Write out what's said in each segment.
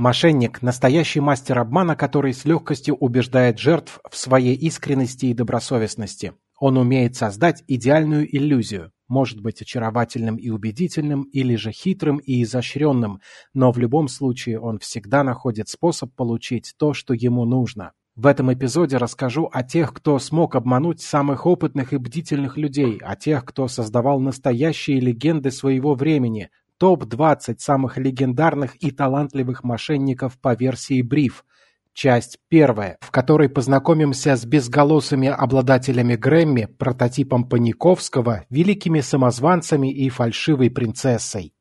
Мошенник – настоящий мастер обмана, который с легкостью убеждает жертв в своей искренности и добросовестности. Он умеет создать идеальную иллюзию, может быть очаровательным и убедительным, или же хитрым и изощренным, но в любом случае он всегда находит способ получить то, что ему нужно. В этом эпизоде расскажу о тех, кто смог обмануть самых опытных и бдительных людей, о тех, кто создавал настоящие легенды своего времени, Топ-20 самых легендарных и талантливых мошенников по версии Бриф. Часть первая, в которой познакомимся с безголосыми обладателями Грэмми, прототипом Паниковского, великими самозванцами и фальшивой принцессой.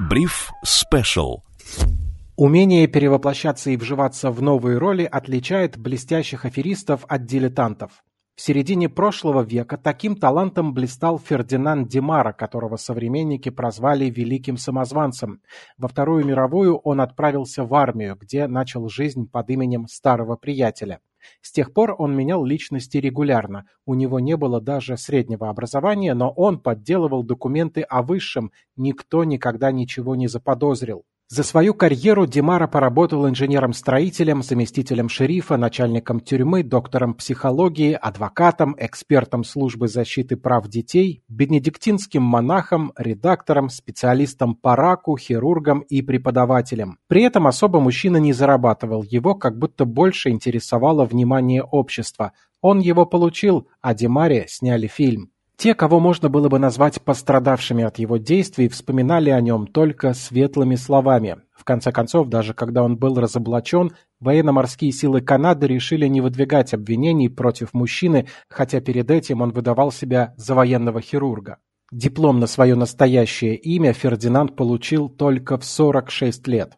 Бриф Спешл Умение перевоплощаться и вживаться в новые роли отличает блестящих аферистов от дилетантов. В середине прошлого века таким талантом блистал Фердинанд Димара, которого современники прозвали «великим самозванцем». Во Вторую мировую он отправился в армию, где начал жизнь под именем старого приятеля. С тех пор он менял личности регулярно, у него не было даже среднего образования, но он подделывал документы о высшем, никто никогда ничего не заподозрил. За свою карьеру Димара поработал инженером-строителем, заместителем шерифа, начальником тюрьмы, доктором психологии, адвокатом, экспертом службы защиты прав детей, бенедиктинским монахом, редактором, специалистом по раку, хирургом и преподавателем. При этом особо мужчина не зарабатывал, его как будто больше интересовало внимание общества. Он его получил, а Димаре сняли фильм. Те, кого можно было бы назвать пострадавшими от его действий, вспоминали о нем только светлыми словами. В конце концов, даже когда он был разоблачен, военно-морские силы Канады решили не выдвигать обвинений против мужчины, хотя перед этим он выдавал себя за военного хирурга. Диплом на свое настоящее имя Фердинанд получил только в 46 лет.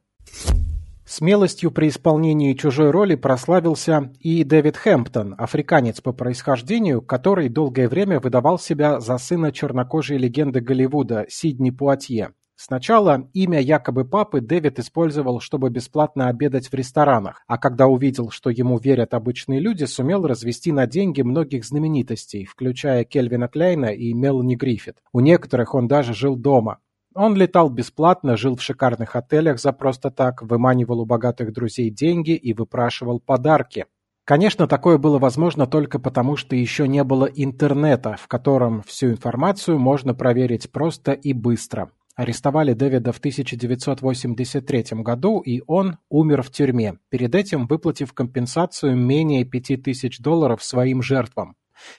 Смелостью при исполнении чужой роли прославился и Дэвид Хэмптон, африканец по происхождению, который долгое время выдавал себя за сына чернокожей легенды Голливуда Сидни Пуатье. Сначала имя якобы папы Дэвид использовал, чтобы бесплатно обедать в ресторанах, а когда увидел, что ему верят обычные люди, сумел развести на деньги многих знаменитостей, включая Кельвина Клейна и Мелани Гриффит. У некоторых он даже жил дома. Он летал бесплатно, жил в шикарных отелях за просто так, выманивал у богатых друзей деньги и выпрашивал подарки. Конечно, такое было возможно только потому, что еще не было интернета, в котором всю информацию можно проверить просто и быстро. Арестовали Дэвида в 1983 году, и он умер в тюрьме, перед этим выплатив компенсацию менее 5000 долларов своим жертвам.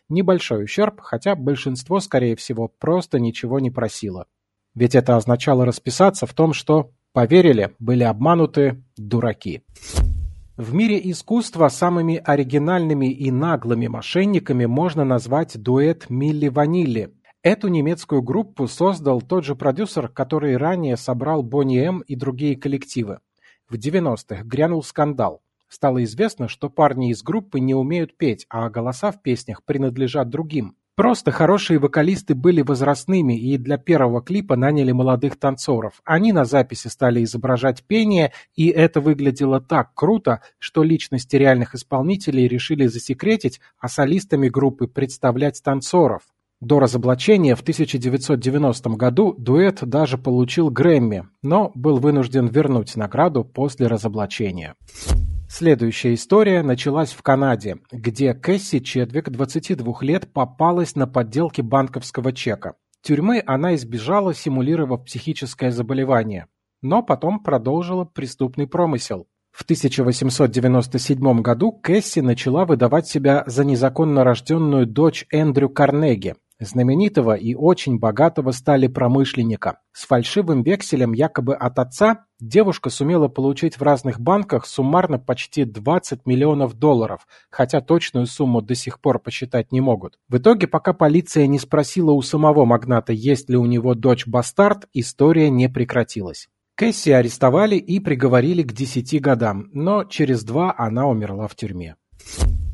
Небольшой ущерб, хотя большинство, скорее всего, просто ничего не просило. Ведь это означало расписаться в том, что поверили, были обмануты дураки. В мире искусства самыми оригинальными и наглыми мошенниками можно назвать дуэт Милли Ванилли. Эту немецкую группу создал тот же продюсер, который ранее собрал Бонни М и другие коллективы. В 90-х грянул скандал. Стало известно, что парни из группы не умеют петь, а голоса в песнях принадлежат другим. Просто хорошие вокалисты были возрастными и для первого клипа наняли молодых танцоров. Они на записи стали изображать пение, и это выглядело так круто, что личности реальных исполнителей решили засекретить, а солистами группы представлять танцоров. До разоблачения в 1990 году дуэт даже получил Грэмми, но был вынужден вернуть награду после разоблачения. Следующая история началась в Канаде, где Кэсси Чедвик, 22 лет, попалась на подделке банковского чека. Тюрьмы она избежала, симулировав психическое заболевание, но потом продолжила преступный промысел. В 1897 году Кэсси начала выдавать себя за незаконно рожденную дочь Эндрю Карнеги, знаменитого и очень богатого стали промышленника. С фальшивым векселем якобы от отца девушка сумела получить в разных банках суммарно почти 20 миллионов долларов, хотя точную сумму до сих пор посчитать не могут. В итоге, пока полиция не спросила у самого магната, есть ли у него дочь-бастард, история не прекратилась. Кэсси арестовали и приговорили к 10 годам, но через два она умерла в тюрьме.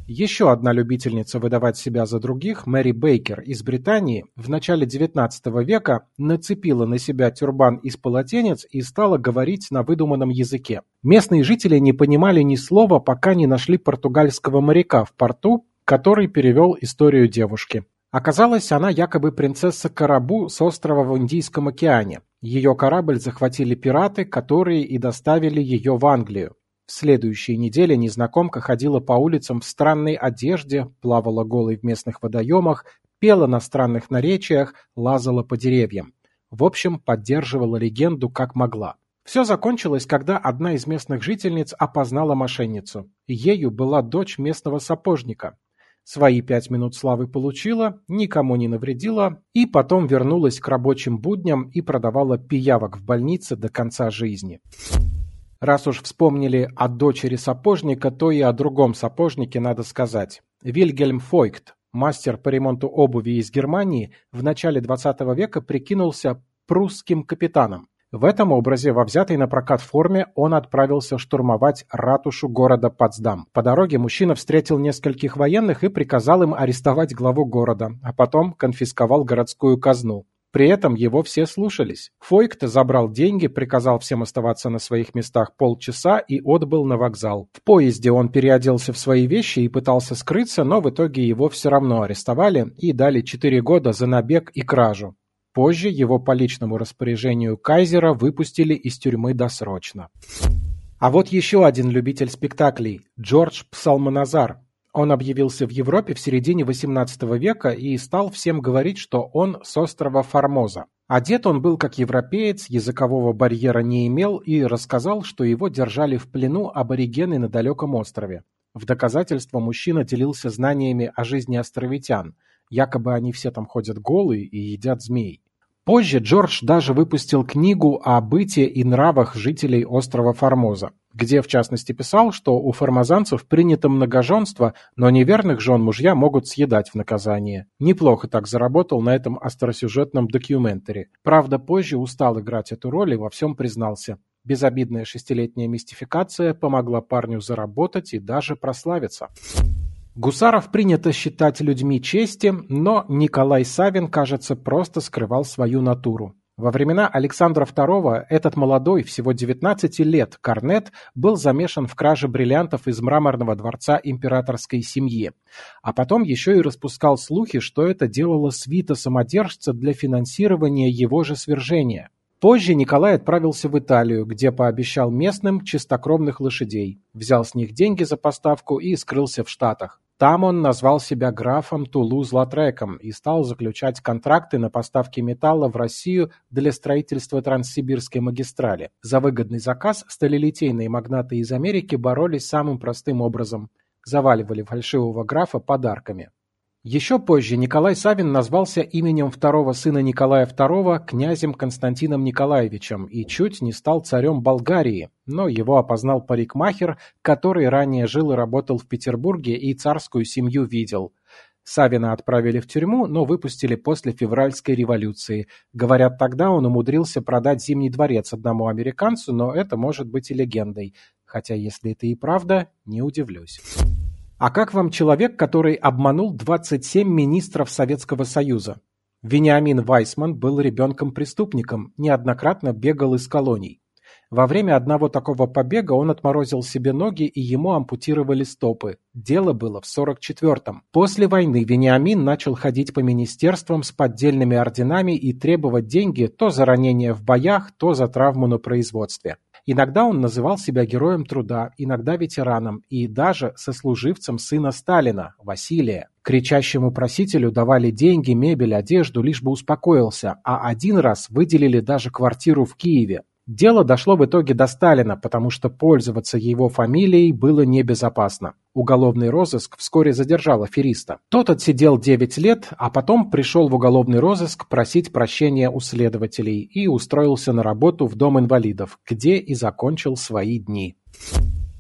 Еще одна любительница выдавать себя за других, Мэри Бейкер из Британии, в начале XIX века нацепила на себя тюрбан из полотенец и стала говорить на выдуманном языке. Местные жители не понимали ни слова, пока не нашли португальского моряка в порту, который перевел историю девушки. Оказалось, она якобы принцесса Карабу с острова в Индийском океане. Ее корабль захватили пираты, которые и доставили ее в Англию. В следующей неделе незнакомка ходила по улицам в странной одежде, плавала голой в местных водоемах, пела на странных наречиях, лазала по деревьям. В общем, поддерживала легенду как могла. Все закончилось, когда одна из местных жительниц опознала мошенницу. Ею была дочь местного сапожника. Свои пять минут славы получила, никому не навредила и потом вернулась к рабочим будням и продавала пиявок в больнице до конца жизни. Раз уж вспомнили о дочери сапожника, то и о другом сапожнике надо сказать. Вильгельм Фойкт, мастер по ремонту обуви из Германии, в начале 20 века прикинулся прусским капитаном. В этом образе, во взятой на прокат форме, он отправился штурмовать ратушу города Потсдам. По дороге мужчина встретил нескольких военных и приказал им арестовать главу города, а потом конфисковал городскую казну. При этом его все слушались. Фойкт забрал деньги, приказал всем оставаться на своих местах полчаса и отбыл на вокзал. В поезде он переоделся в свои вещи и пытался скрыться, но в итоге его все равно арестовали и дали 4 года за набег и кражу. Позже его по личному распоряжению кайзера выпустили из тюрьмы досрочно. А вот еще один любитель спектаклей – Джордж Псалмоназар, он объявился в Европе в середине XVIII века и стал всем говорить, что он с острова Формоза. Одет он был как европеец, языкового барьера не имел и рассказал, что его держали в плену аборигены на далеком острове. В доказательство мужчина делился знаниями о жизни островитян. Якобы они все там ходят голые и едят змей. Позже Джордж даже выпустил книгу о бытии и нравах жителей острова Формоза, где в частности писал, что у формозанцев принято многоженство, но неверных жен мужья могут съедать в наказание. Неплохо так заработал на этом остросюжетном документаре. Правда, позже устал играть эту роль и во всем признался. Безобидная шестилетняя мистификация помогла парню заработать и даже прославиться. Гусаров принято считать людьми чести, но Николай Савин, кажется, просто скрывал свою натуру. Во времена Александра II этот молодой, всего 19 лет, корнет был замешан в краже бриллиантов из мраморного дворца императорской семьи. А потом еще и распускал слухи, что это делала свита самодержца для финансирования его же свержения. Позже Николай отправился в Италию, где пообещал местным чистокровных лошадей, взял с них деньги за поставку и скрылся в Штатах. Там он назвал себя графом Тулуз-Латреком и стал заключать контракты на поставки металла в Россию для строительства Транссибирской магистрали. За выгодный заказ сталелитейные магнаты из Америки боролись самым простым образом – заваливали фальшивого графа подарками. Еще позже Николай Савин назвался именем второго сына Николая II князем Константином Николаевичем и чуть не стал царем Болгарии, но его опознал парикмахер, который ранее жил и работал в Петербурге и царскую семью видел. Савина отправили в тюрьму, но выпустили после февральской революции. Говорят, тогда он умудрился продать Зимний дворец одному американцу, но это может быть и легендой. Хотя, если это и правда, не удивлюсь. А как вам человек, который обманул 27 министров Советского Союза? Вениамин Вайсман был ребенком-преступником, неоднократно бегал из колоний. Во время одного такого побега он отморозил себе ноги и ему ампутировали стопы. Дело было в 44-м. После войны Вениамин начал ходить по министерствам с поддельными орденами и требовать деньги то за ранения в боях, то за травму на производстве. Иногда он называл себя героем труда, иногда ветераном и даже сослуживцем сына Сталина, Василия. Кричащему просителю давали деньги, мебель, одежду, лишь бы успокоился, а один раз выделили даже квартиру в Киеве. Дело дошло в итоге до Сталина, потому что пользоваться его фамилией было небезопасно. Уголовный розыск вскоре задержал афериста. Тот отсидел 9 лет, а потом пришел в уголовный розыск просить прощения у следователей и устроился на работу в Дом инвалидов, где и закончил свои дни.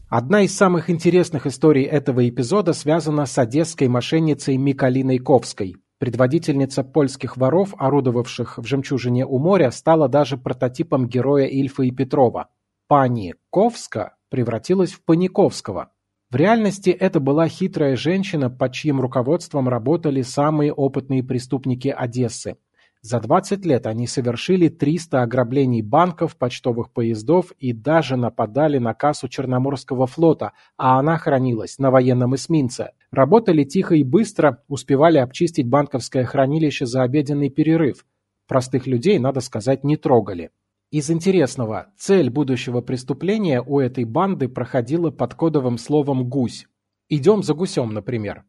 Одна из самых интересных историй этого эпизода связана с одесской мошенницей Микалиной Ковской. Предводительница польских воров, орудовавших в «Жемчужине у моря», стала даже прототипом героя Ильфа и Петрова. Пани Ковска превратилась в Паниковского. В реальности это была хитрая женщина, под чьим руководством работали самые опытные преступники Одессы. За 20 лет они совершили 300 ограблений банков, почтовых поездов и даже нападали на кассу Черноморского флота, а она хранилась на военном эсминце. Работали тихо и быстро, успевали обчистить банковское хранилище за обеденный перерыв. Простых людей, надо сказать, не трогали. Из интересного, цель будущего преступления у этой банды проходила под кодовым словом «гусь». «Идем за гусем», например.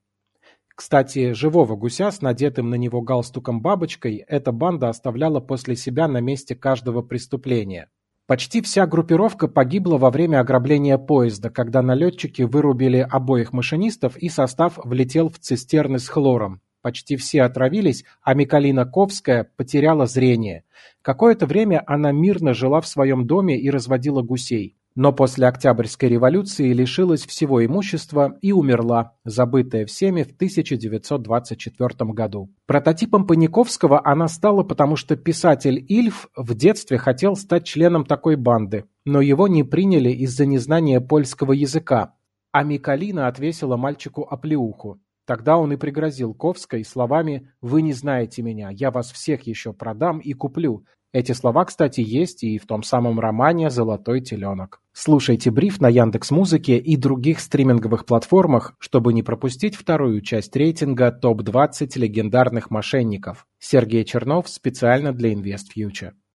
Кстати, живого гуся с надетым на него галстуком-бабочкой эта банда оставляла после себя на месте каждого преступления. Почти вся группировка погибла во время ограбления поезда, когда налетчики вырубили обоих машинистов и состав влетел в цистерны с хлором. Почти все отравились, а Микалина Ковская потеряла зрение. Какое-то время она мирно жила в своем доме и разводила гусей. Но после Октябрьской революции лишилась всего имущества и умерла, забытая всеми в 1924 году. Прототипом Паниковского она стала, потому что писатель Ильф в детстве хотел стать членом такой банды, но его не приняли из-за незнания польского языка, а Микалина отвесила мальчику оплеуху. Тогда он и пригрозил Ковской словами «Вы не знаете меня, я вас всех еще продам и куплю». Эти слова, кстати, есть и в том самом романе «Золотой теленок». Слушайте бриф на Яндекс Музыке и других стриминговых платформах, чтобы не пропустить вторую часть рейтинга ТОП-20 легендарных мошенников. Сергей Чернов специально для InvestFuture.